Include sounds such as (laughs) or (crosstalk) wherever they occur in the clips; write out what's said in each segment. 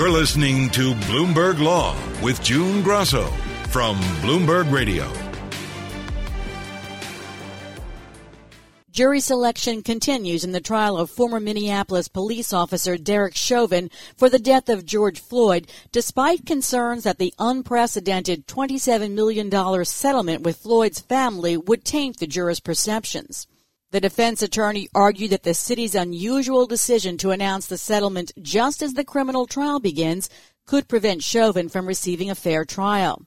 You're listening to Bloomberg Law with June Grosso from Bloomberg Radio. Jury selection continues in the trial of former Minneapolis police officer Derek Chauvin for the death of George Floyd, despite concerns that the unprecedented $27 million settlement with Floyd's family would taint the jurors' perceptions. The defense attorney argued that the city's unusual decision to announce the settlement just as the criminal trial begins could prevent Chauvin from receiving a fair trial.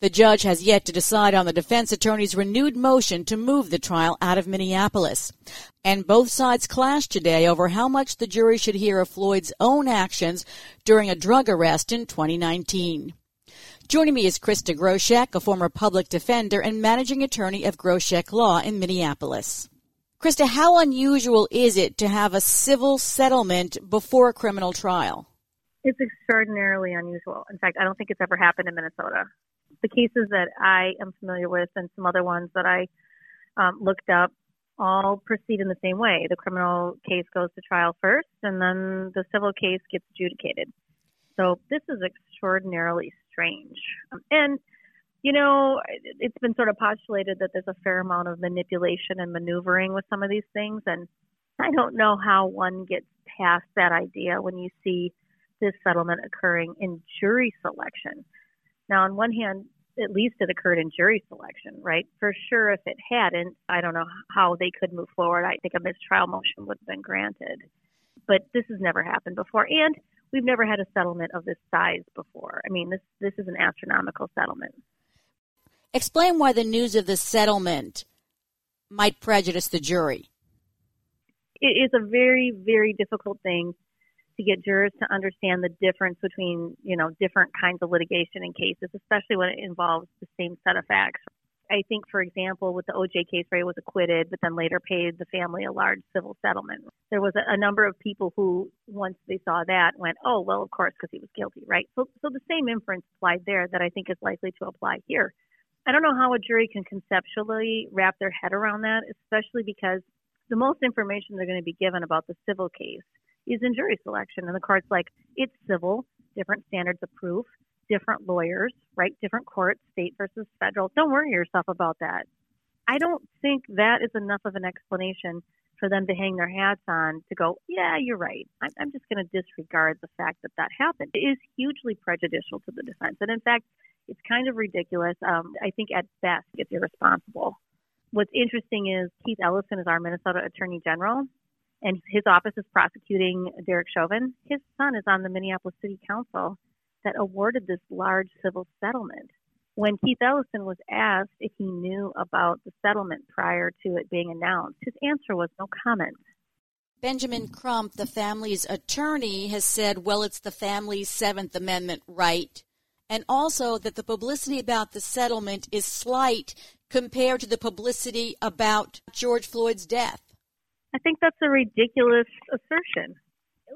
The judge has yet to decide on the defense attorney's renewed motion to move the trial out of Minneapolis. And both sides clashed today over how much the jury should hear of Floyd's own actions during a drug arrest in 2019. Joining me is Christa Groshek, a former public defender and managing attorney of Groshek Law in Minneapolis. Christa, how unusual is it to have a civil settlement before a criminal trial? It's extraordinarily unusual. In fact, I don't think it's ever happened in Minnesota the cases that I am familiar with and some other ones that I um, looked up all proceed in the same way. The criminal case goes to trial first, and then the civil case gets adjudicated. So this is extraordinarily strange. Um, and, you know, it's been sort of postulated that there's a fair amount of manipulation and maneuvering with some of these things. And I don't know how one gets past that idea when you see this settlement occurring in jury selection. Now, on one hand, at least it occurred in jury selection, right? For sure, if it hadn't, I don't know how they could move forward. I think a mistrial motion would have been granted. But this has never happened before. And we've never had a settlement of this size before. I mean, this, this is an astronomical settlement. Explain why the news of the settlement might prejudice the jury. It is a very, very difficult thing to get jurors to understand the difference between, you know, different kinds of litigation and cases, especially when it involves the same set of facts. I think, for example, with the OJ case, Ray was acquitted, but then later paid the family a large civil settlement. There was a, a number of people who, once they saw that, went, "Oh, well, of course, because he was guilty, right?" So, so the same inference applied there that I think is likely to apply here. I don't know how a jury can conceptually wrap their head around that, especially because the most information they're going to be given about the civil case is in jury selection. And the court's like, it's civil, different standards of proof, different lawyers, right? Different courts, state versus federal. Don't worry yourself about that. I don't think that is enough of an explanation for them to hang their hats on to go, yeah, you're right. I'm, I'm just going to disregard the fact that that happened. It is hugely prejudicial to the defense. And in fact, it's kind of ridiculous. Um, I think at best it's irresponsible. What's interesting is Keith Ellison is our Minnesota Attorney General, and his office is prosecuting Derek Chauvin. His son is on the Minneapolis City Council that awarded this large civil settlement. When Keith Ellison was asked if he knew about the settlement prior to it being announced, his answer was no comment. Benjamin Crump, the family's attorney, has said, well, it's the family's Seventh Amendment right, and also that the publicity about the settlement is slight compared to the publicity about George Floyd's death. I think that's a ridiculous assertion.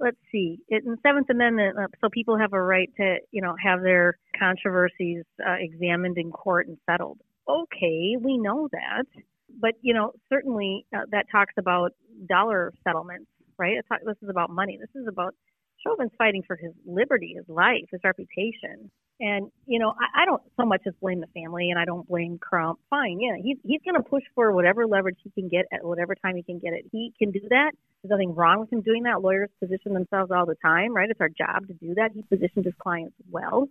Let's see. In the Seventh Amendment, uh, so people have a right to, you know, have their controversies uh, examined in court and settled. Okay, we know that, but you know, certainly uh, that talks about dollar settlements, right? Talk, this is about money. This is about Chauvin's fighting for his liberty, his life, his reputation. And you know, I, I don't so much as blame the family, and I don't blame Crump. Fine, yeah, he's he's going to push for whatever leverage he can get at whatever time he can get it. He can do that. There's nothing wrong with him doing that. Lawyers position themselves all the time, right? It's our job to do that. He positioned his clients well,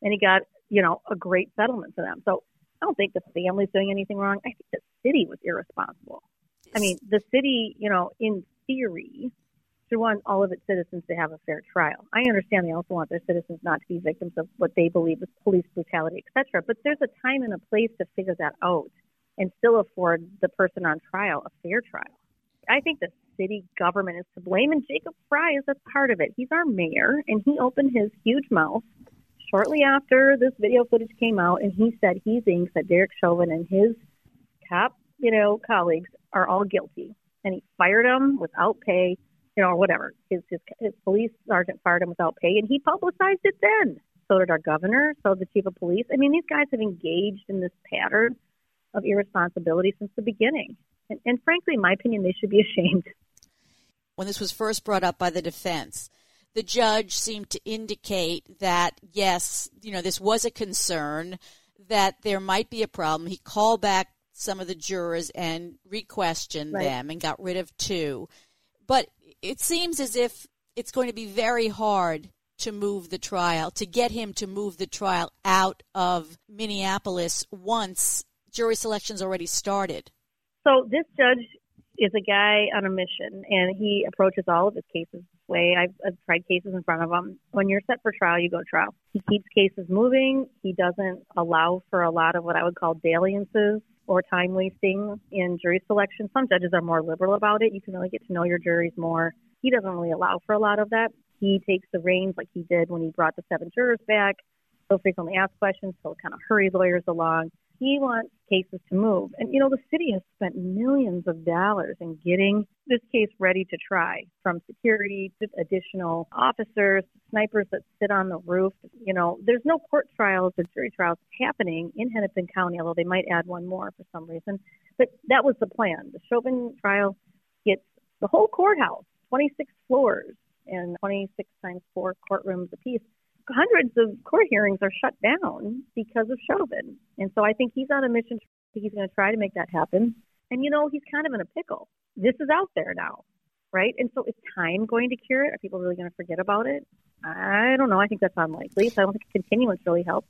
and he got you know a great settlement for them. So I don't think the family's doing anything wrong. I think the city was irresponsible. I mean, the city, you know, in theory, should want all of its citizens to have a fair trial. I understand they also want their citizens not to be victims of what they believe is police brutality, etc. But there's a time and a place to figure that out and still afford the person on trial a fair trial. I think the city government is to blame, and Jacob Frey is a part of it. He's our mayor, and he opened his huge mouth shortly after this video footage came out, and he said he thinks that Derek Chauvin and his top, you know, colleagues are all guilty, and he fired them without pay you know, or whatever. His, his his police sergeant fired him without pay, and he publicized it then. So did our governor. So did the chief of police. I mean, these guys have engaged in this pattern of irresponsibility since the beginning. And, and frankly, in my opinion, they should be (laughs) ashamed. When this was first brought up by the defense, the judge seemed to indicate that, yes, you know, this was a concern, that there might be a problem. He called back some of the jurors and re-questioned right. them and got rid of two. But it seems as if it's going to be very hard to move the trial, to get him to move the trial out of Minneapolis once jury selection's already started. So this judge is a guy on a mission, and he approaches all of his cases this way. I've, I've tried cases in front of him. When you're set for trial, you go to trial. He keeps cases moving. He doesn't allow for a lot of what I would call dalliances or time wasting in jury selection. Some judges are more liberal about it. You can really get to know your juries more. He doesn't really allow for a lot of that. He takes the reins like he did when he brought the seven jurors back. He'll frequently ask questions. He'll kind of hurry lawyers along. He wants cases to move. And, you know, the city has spent millions of dollars in getting this case ready to try from security to additional officers, snipers that sit on the roof. You know, there's no court trials or jury trials happening in Hennepin County, although they might add one more for some reason. But that was the plan. The Chauvin trial gets the whole courthouse, 26 floors and 26 times four courtrooms apiece hundreds of court hearings are shut down because of Chauvin. And so I think he's on a mission. He's going to try to make that happen. And you know, he's kind of in a pickle. This is out there now, right? And so is time going to cure it? Are people really going to forget about it? I don't know. I think that's unlikely. So I don't think continuance really helps.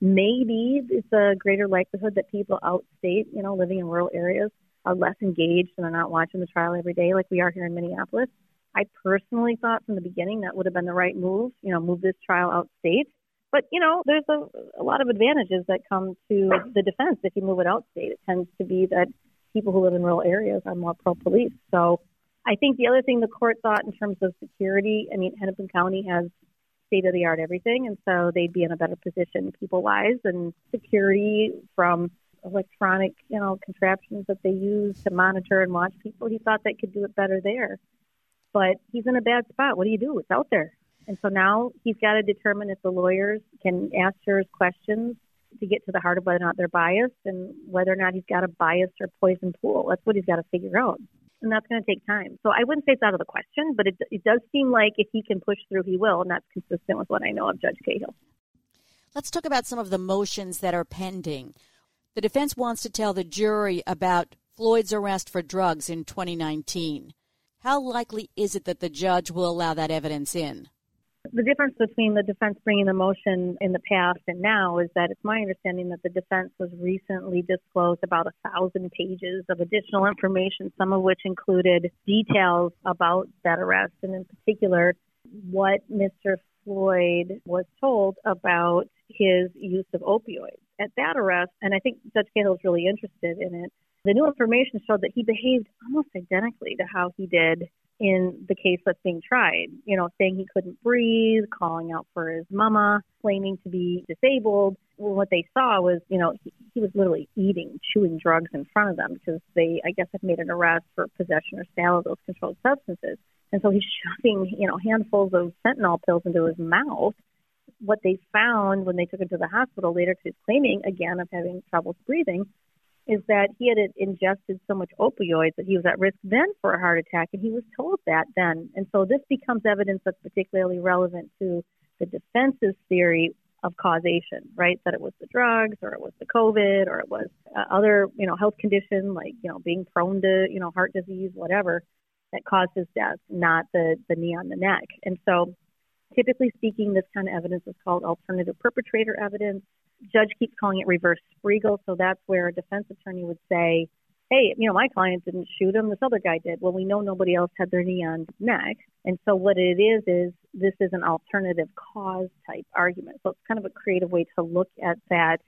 Maybe it's a greater likelihood that people outstate, you know, living in rural areas, are less engaged and are not watching the trial every day like we are here in Minneapolis. I personally thought from the beginning that would have been the right move, you know, move this trial out state. But, you know, there's a, a lot of advantages that come to the defense if you move it out state. It tends to be that people who live in rural areas are more pro police. So I think the other thing the court thought in terms of security, I mean, Hennepin County has state of the art everything, and so they'd be in a better position people wise and security from electronic, you know, contraptions that they use to monitor and watch people. He thought they could do it better there but he's in a bad spot. What do you do? It's out there. And so now he's got to determine if the lawyers can ask jurors questions to get to the heart of whether or not they're biased and whether or not he's got a biased or poison pool. That's what he's got to figure out. And that's going to take time. So I wouldn't say it's out of the question, but it, it does seem like if he can push through, he will. And that's consistent with what I know of Judge Cahill. Let's talk about some of the motions that are pending. The defense wants to tell the jury about Floyd's arrest for drugs in 2019. How likely is it that the judge will allow that evidence in? The difference between the defense bringing the motion in the past and now is that it's my understanding that the defense was recently disclosed about a thousand pages of additional information, some of which included details about that arrest, and in particular, what Mr. Floyd was told about his use of opioids. At that arrest, and I think Judge Cahill is really interested in it, the new information showed that he behaved almost identically to how he did in the case that's being tried. You know, saying he couldn't breathe, calling out for his mama, claiming to be disabled. Well, what they saw was, you know, he, he was literally eating, chewing drugs in front of them because they, I guess, had made an arrest for possession or sale of those controlled substances. And so he's (laughs) shoving, you know, handfuls of fentanyl pills into his mouth. What they found when they took him to the hospital later, because he's claiming again of having trouble breathing, is that he had ingested so much opioids that he was at risk then for a heart attack, and he was told that then. And so this becomes evidence that's particularly relevant to the defense's theory of causation, right? That it was the drugs, or it was the COVID, or it was uh, other, you know, health condition like you know being prone to, you know, heart disease, whatever, that caused his death, not the the knee on the neck. And so, typically speaking, this kind of evidence is called alternative perpetrator evidence judge keeps calling it reverse Spreigl, so that's where a defense attorney would say, hey, you know, my client didn't shoot him, this other guy did. Well, we know nobody else had their knee on neck. And so what it is, is this is an alternative cause type argument. So it's kind of a creative way to look at that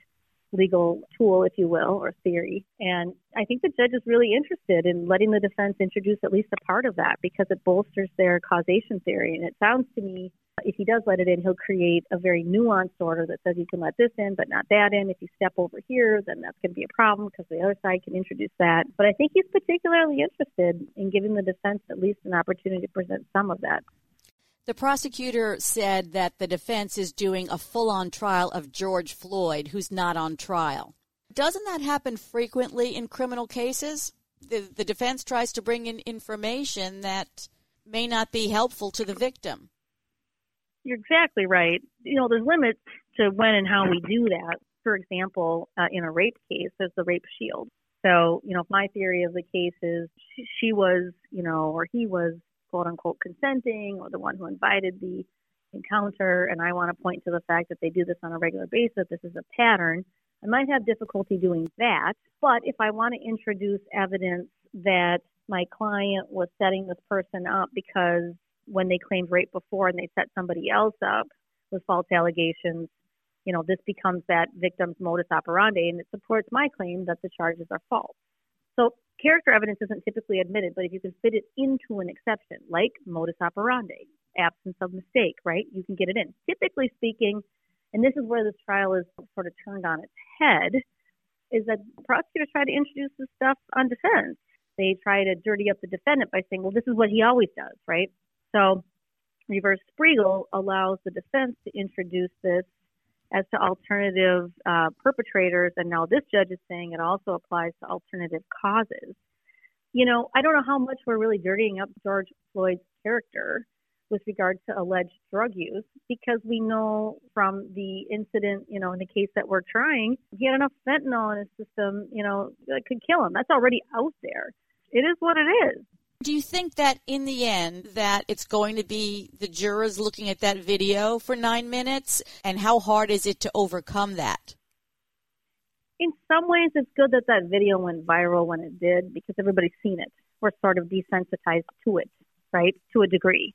legal tool, if you will, or theory. And I think the judge is really interested in letting the defense introduce at least a part of that because it bolsters their causation theory. And it sounds to me if he does let it in, he'll create a very nuanced order that says you can let this in, but not that in. If you step over here, then that's going to be a problem because the other side can introduce that. But I think he's particularly interested in giving the defense at least an opportunity to present some of that. The prosecutor said that the defense is doing a full on trial of George Floyd, who's not on trial. Doesn't that happen frequently in criminal cases? The, the defense tries to bring in information that may not be helpful to the victim. You're exactly right. You know, there's limits to when and how we do that. For example, uh, in a rape case, there's the rape shield. So, you know, my theory of the case is she, she was, you know, or he was quote unquote consenting or the one who invited the encounter. And I want to point to the fact that they do this on a regular basis. This is a pattern. I might have difficulty doing that. But if I want to introduce evidence that my client was setting this person up because when they claimed rape before and they set somebody else up with false allegations, you know, this becomes that victim's modus operandi and it supports my claim that the charges are false. So character evidence isn't typically admitted, but if you can fit it into an exception, like modus operandi, absence of mistake, right, you can get it in. Typically speaking, and this is where this trial is sort of turned on its head, is that prosecutors try to introduce this stuff on defense. They try to dirty up the defendant by saying, well, this is what he always does, right? So reverse Spreigl allows the defense to introduce this as to alternative uh, perpetrators, and now this judge is saying it also applies to alternative causes. You know, I don't know how much we're really dirtying up George Floyd's character with regard to alleged drug use because we know from the incident, you know, in the case that we're trying, he had enough fentanyl in his system, you know, that could kill him. That's already out there. It is what it is. Do you think that in the end that it's going to be the jurors looking at that video for 9 minutes and how hard is it to overcome that? In some ways it's good that that video went viral when it did because everybody's seen it. We're sort of desensitized to it, right? To a degree.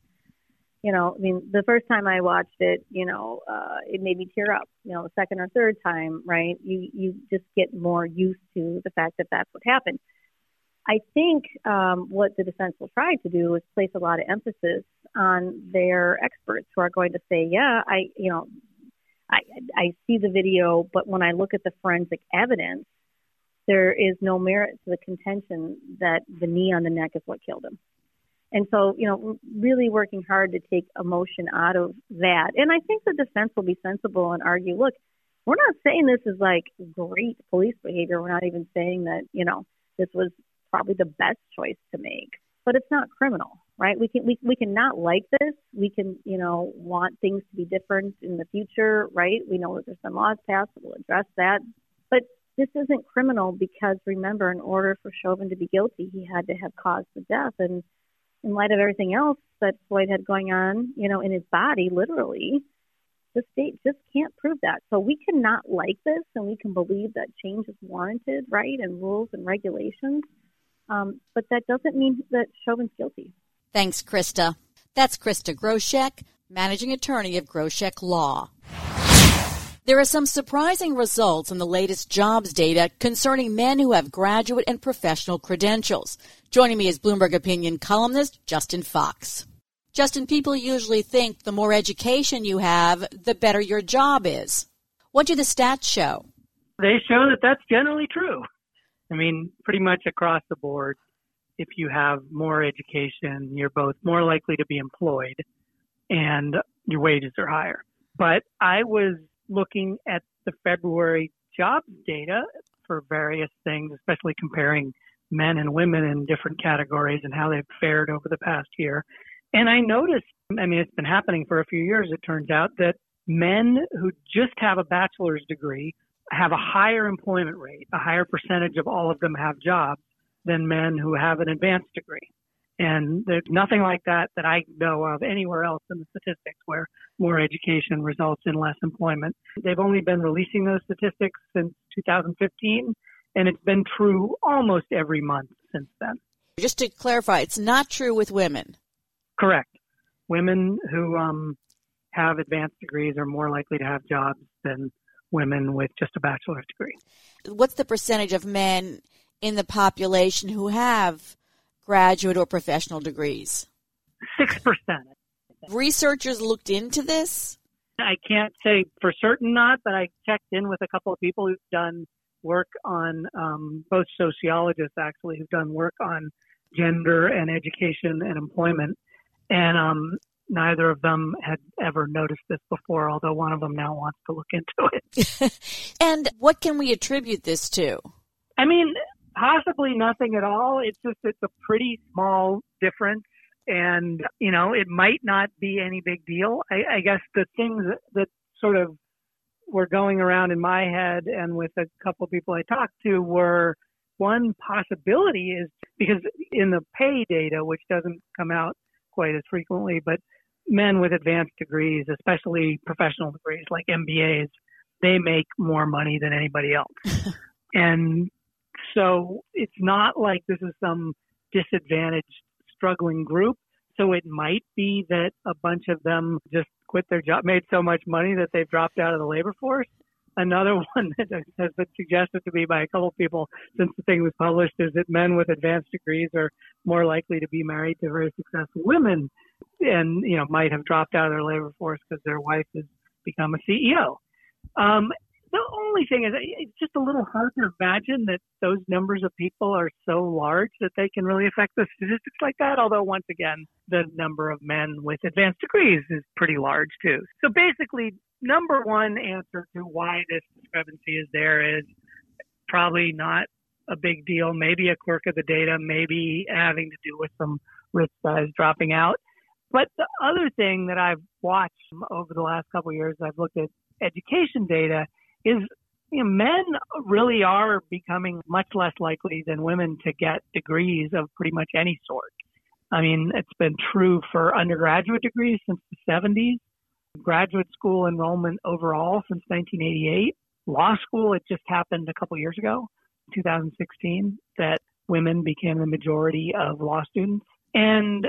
You know, I mean, the first time I watched it, you know, uh, it made me tear up. You know, the second or third time, right? You you just get more used to the fact that that's what happened I think um, what the defense will try to do is place a lot of emphasis on their experts who are going to say, yeah, I, you know, I, I see the video, but when I look at the forensic evidence, there is no merit to the contention that the knee on the neck is what killed him. And so, you know, really working hard to take emotion out of that. And I think the defense will be sensible and argue, look, we're not saying this is like great police behavior. We're not even saying that, you know, this was probably the best choice to make. But it's not criminal, right? We can we we can not like this. We can you know want things to be different in the future, right? We know that there's some laws passed that will address that, but this isn't criminal because remember, in order for Chauvin to be guilty, he had to have caused the death, and in light of everything else that Floyd had going on, you know, in his body, literally, the state just can't prove that. So we cannot like this, and we can believe that change is warranted, right, and rules and regulations. Um, but that doesn't mean that Chauvin's guilty. Thanks, Christa. That's Christa Groshek, managing attorney of Groshek Law. There are some surprising results in the latest jobs data concerning men who have graduate and professional credentials. Joining me is Bloomberg opinion columnist Justin Fox. Justin, people usually think the more education you have, the better your job is. What do the stats show? They show that that's generally true. I mean, pretty much across the board, if you have more education, you're both more likely to be employed and your wages are higher. But I was looking at the February jobs data for various things, especially comparing men and women in different categories and how they've fared over the past year. And I noticed, I mean, it's been happening for a few years, it turns out, that men who just have a bachelor's degree have a higher employment rate. A higher percentage of all of them have jobs than men who have an advanced degree. And there's nothing like that that I know of anywhere else in the statistics where more education results in less employment. They've only been releasing those statistics since 2015, and it's been true almost every month since then. Just to clarify, it's not true with women. Correct. Women who um, have advanced degrees are more likely to have jobs than women with just a bachelor's degree. What's the percentage of men in the population who have graduate or professional degrees? 6%. Researchers looked into this? I can't say for certain not, but I checked in with a couple of people who've done work on, um, both sociologists actually, who've done work on gender and education and employment. And um, neither of them had ever noticed this before, although one of them now wants to look into it. (laughs) and what can we attribute this to? I mean, possibly nothing at all. It's just it's a pretty small difference. And, you know, it might not be any big deal. I, I guess the things that, that sort of were going around in my head and with a couple of people I talked to were one possibility is because in the pay data, which doesn't come out quite as frequently, but men with advanced degrees, especially professional degrees like MBAs, they make more money than anybody else. (laughs) and so it's not like this is some disadvantaged, struggling group. So it might be that a bunch of them just quit their job, made so much money that they've dropped out of the labor force. Another (laughs) one that has been suggested to me by a couple of people since the thing was published is that men with advanced degrees are more likely to be married to very successful women and, you know, might have dropped out of their labor force because their wife has become a CEO. Um, the only thing is, it's just a little hard to imagine that those numbers of people are so large that they can really affect the statistics like that. Although, once again, the number of men with advanced degrees is pretty large too. So basically, number one answer to why this discrepancy is there is probably not a big deal. Maybe a quirk of the data, maybe having to do with some risk size dropping out. But the other thing that I've watched over the last couple of years, I've looked at education data is you know, men really are becoming much less likely than women to get degrees of pretty much any sort. I mean, it's been true for undergraduate degrees since the 70s, graduate school enrollment overall since 1988, law school, it just happened a couple years ago, 2016, that women became the majority of law students. And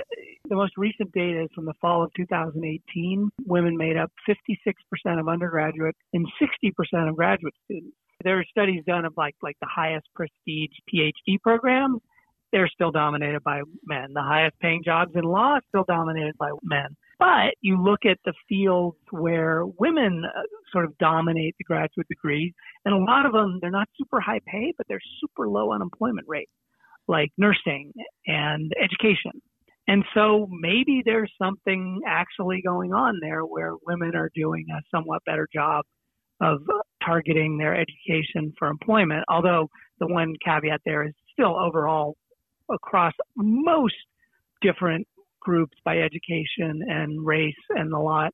the most recent data is from the fall of 2018. Women made up 56% of undergraduate and 60% of graduate students. There are studies done of like, like the highest prestige PhD programs. They're still dominated by men. The highest paying jobs in law still dominated by men. But you look at the fields where women uh, sort of dominate the graduate degrees, and a lot of them, they're not super high pay, but they're super low unemployment rate like nursing and education. And so maybe there's something actually going on there where women are doing a somewhat better job of targeting their education for employment. Although the one caveat there is still overall across most different groups by education and race and the lot,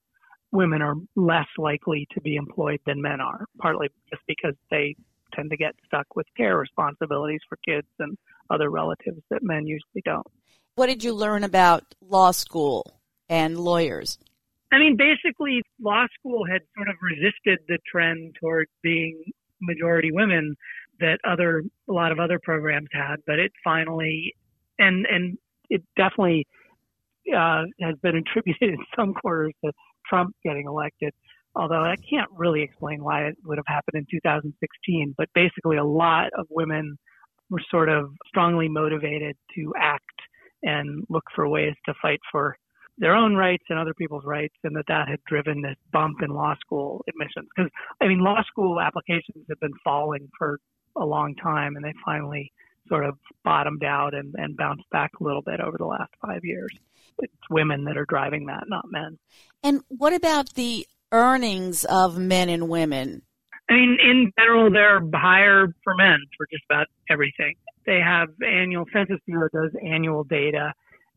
women are less likely to be employed than men are, partly just because they tend to get stuck with care responsibilities for kids and other relatives that men usually don't. What did you learn about law school and lawyers? I mean, basically, law school had sort of resisted the trend toward being majority women that other a lot of other programs had, but it finally and and it definitely uh, has been attributed (laughs) in some quarters to Trump getting elected. Although I can't really explain why it would have happened in 2016, but basically a lot of women were sort of strongly motivated to act and look for ways to fight for their own rights and other people's rights, and that that had driven this bump in law school admissions. Because I mean, law school applications have been falling for a long time, and they finally sort of bottomed out and, and bounced back a little bit over the last five years. It's women that are driving that, not men. And what about the earnings of men and women? I mean, in general, they're higher for men for just about everything. They have annual Census Bureau does annual data,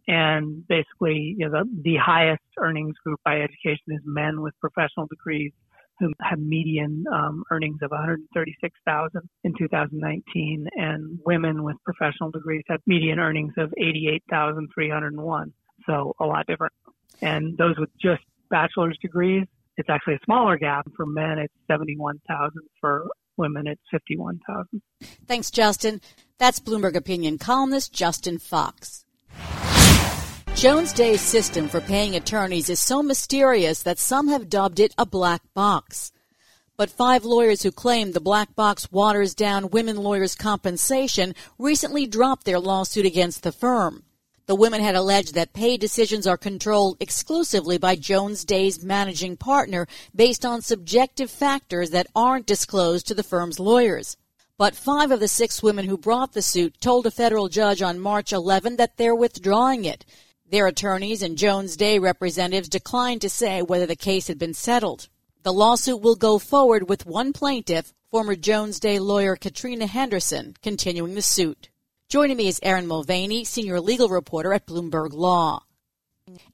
and basically, you know, the, the highest earnings group by education is men with professional degrees who have median um, earnings of 136,000 in 2019, and women with professional degrees have median earnings of 88,301. So a lot different. And those with just bachelor's degrees it's actually a smaller gap. For men, it's 71,000. For women, it's 51,000. Thanks, Justin. That's Bloomberg Opinion columnist Justin Fox. Jones Day's system for paying attorneys is so mysterious that some have dubbed it a black box. But five lawyers who claim the black box waters down women lawyers' compensation recently dropped their lawsuit against the firm. The women had alleged that pay decisions are controlled exclusively by Jones Day's managing partner based on subjective factors that aren't disclosed to the firm's lawyers. But five of the six women who brought the suit told a federal judge on March 11 that they're withdrawing it. Their attorneys and Jones Day representatives declined to say whether the case had been settled. The lawsuit will go forward with one plaintiff, former Jones Day lawyer Katrina Henderson, continuing the suit. Joining me is Erin Mulvaney, senior legal reporter at Bloomberg Law.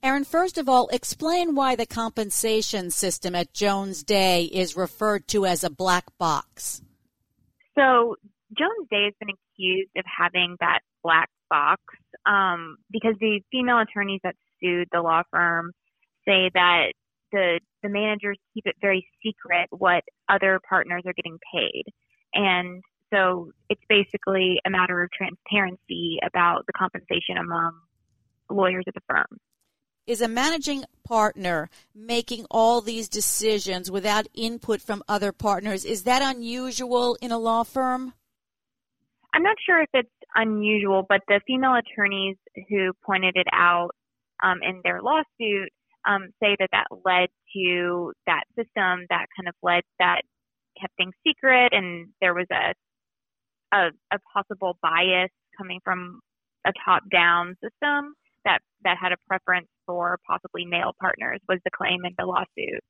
Erin, first of all, explain why the compensation system at Jones Day is referred to as a black box. So, Jones Day has been accused of having that black box um, because the female attorneys that sued the law firm say that the the managers keep it very secret what other partners are getting paid, and so it's basically a matter of transparency about the compensation among lawyers at the firm. Is a managing partner making all these decisions without input from other partners? Is that unusual in a law firm? I'm not sure if it's unusual, but the female attorneys who pointed it out um, in their lawsuit um, say that that led to that system that kind of led that kept things secret, and there was a a, a possible bias coming from a top-down system that that had a preference for possibly male partners was the claim in the lawsuit,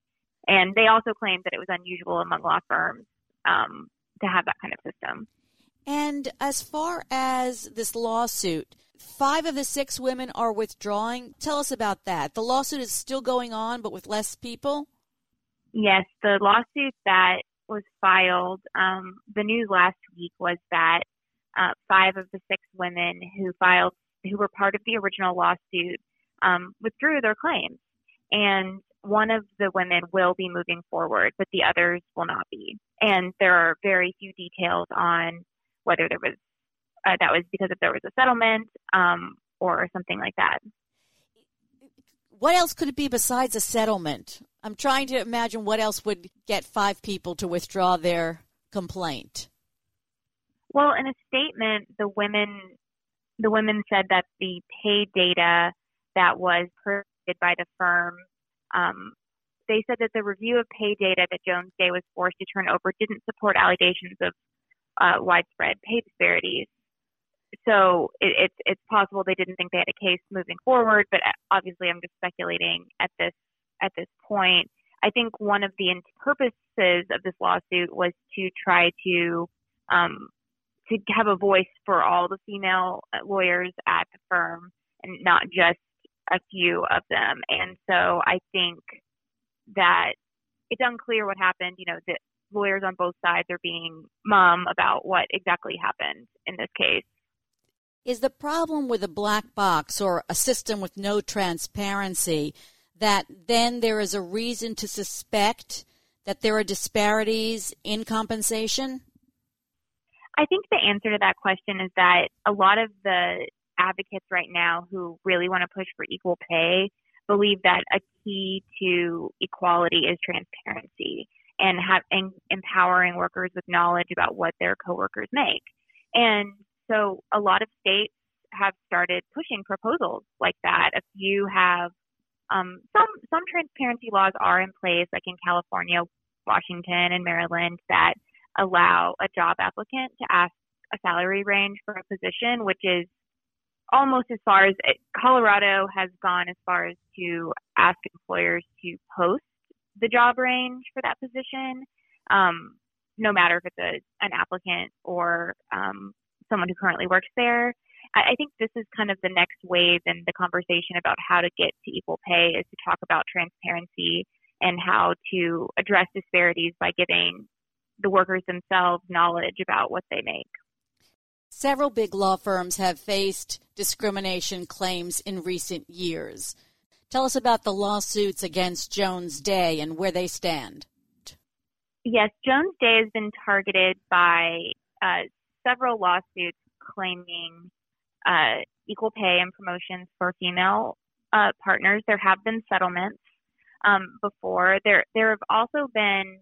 and they also claimed that it was unusual among law firms um, to have that kind of system. And as far as this lawsuit, five of the six women are withdrawing. Tell us about that. The lawsuit is still going on, but with less people? Yes, the lawsuit that was filed, um, the news last week was that uh, five of the six women who filed, who were part of the original lawsuit, um, withdrew their claims. And one of the women will be moving forward, but the others will not be. And there are very few details on whether there was uh, that was because if there was a settlement um, or something like that. What else could it be besides a settlement? I'm trying to imagine what else would get five people to withdraw their complaint. Well, in a statement, the women the women said that the pay data that was provided by the firm, um, they said that the review of pay data that Jones Day was forced to turn over didn't support allegations of uh, widespread pay disparities. So it, it's it's possible they didn't think they had a case moving forward, but uh, obviously I'm just speculating at this at this point. I think one of the purposes of this lawsuit was to try to um, to have a voice for all the female uh, lawyers at the firm and not just a few of them. And so I think that it's unclear what happened. You know, that lawyers on both sides are being mum about what exactly happened in this case. Is the problem with a black box or a system with no transparency that then there is a reason to suspect that there are disparities in compensation? I think the answer to that question is that a lot of the advocates right now who really want to push for equal pay believe that a key to equality is transparency and have and empowering workers with knowledge about what their coworkers make. And so a lot of states have started pushing proposals like that. A few have um, some some transparency laws are in place, like in California, Washington, and Maryland, that allow a job applicant to ask a salary range for a position, which is almost as far as it, Colorado has gone as far as to ask employers to post the job range for that position, um, no matter if it's a, an applicant or um, someone who currently works there. I, I think this is kind of the next wave in the conversation about how to get to equal pay is to talk about transparency and how to address disparities by giving the workers themselves knowledge about what they make. Several big law firms have faced discrimination claims in recent years. Tell us about the lawsuits against Jones Day and where they stand. Yes, Jones Day has been targeted by uh, several lawsuits claiming uh, equal pay and promotions for female uh, partners. There have been settlements um, before. There, there have also been,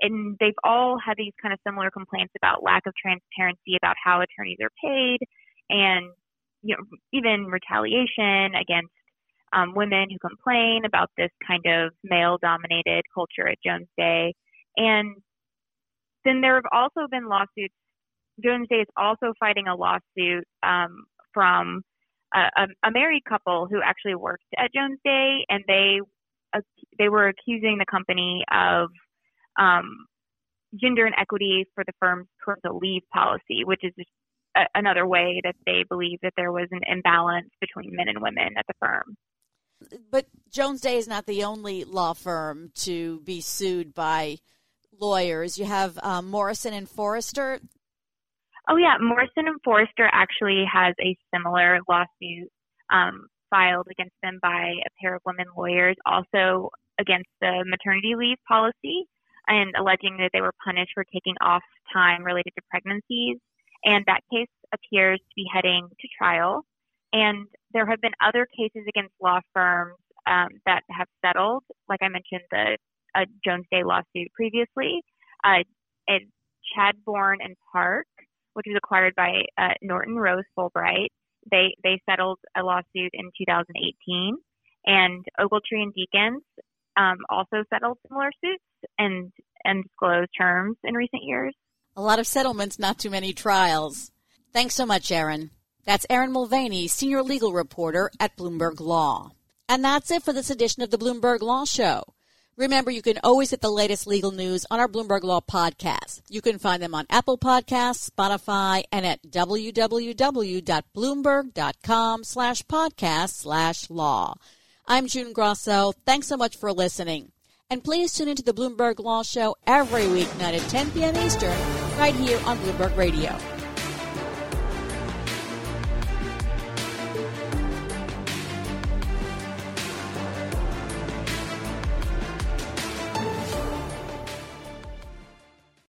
and they've all had these kind of similar complaints about lack of transparency about how attorneys are paid, and you know, even retaliation against um, women who complain about this kind of male dominated culture at Jones Day. And then there have also been lawsuits. Jones Day is also fighting a lawsuit um, from a, a, married couple who actually worked at Jones Day, and they uh, they were accusing the company of um, gender inequity for the firm's parental leave policy, which is another way that they believe that there was an imbalance between men and women at the firm. But Jones Day is not the only law firm to be sued by lawyers. You have um, Morrison and Foerster. Oh yeah, Morrison and Foerster actually has a similar lawsuit um, filed against them by a pair of women lawyers, also against the maternity leave policy, and alleging that they were punished for taking off time related to pregnancies. And that case appears to be heading to trial. And there have been other cases against law firms um, that have settled, like I mentioned, the uh, Jones Day lawsuit previously. Uh, and Chadbourne and Parke, which was acquired by uh, Norton Rose Fulbright, they they settled a lawsuit in 2018, and Ogletree and Deakins um, also settled similar suits and and disclosed terms in recent years. A lot of settlements, not too many trials. Thanks so much, Erin. That's Erin Mulvaney, senior legal reporter at Bloomberg Law. And that's it for this edition of the Bloomberg Law Show. Remember, you can always get the latest legal news on our Bloomberg Law podcast. You can find them on Apple Podcasts, Spotify, and at www.bloomberg.com slash podcast slash law. I'm June Grosso. Thanks so much for listening. And please tune into the Bloomberg Law Show every weeknight at 10 p.m. Eastern, right here on Bloomberg Radio.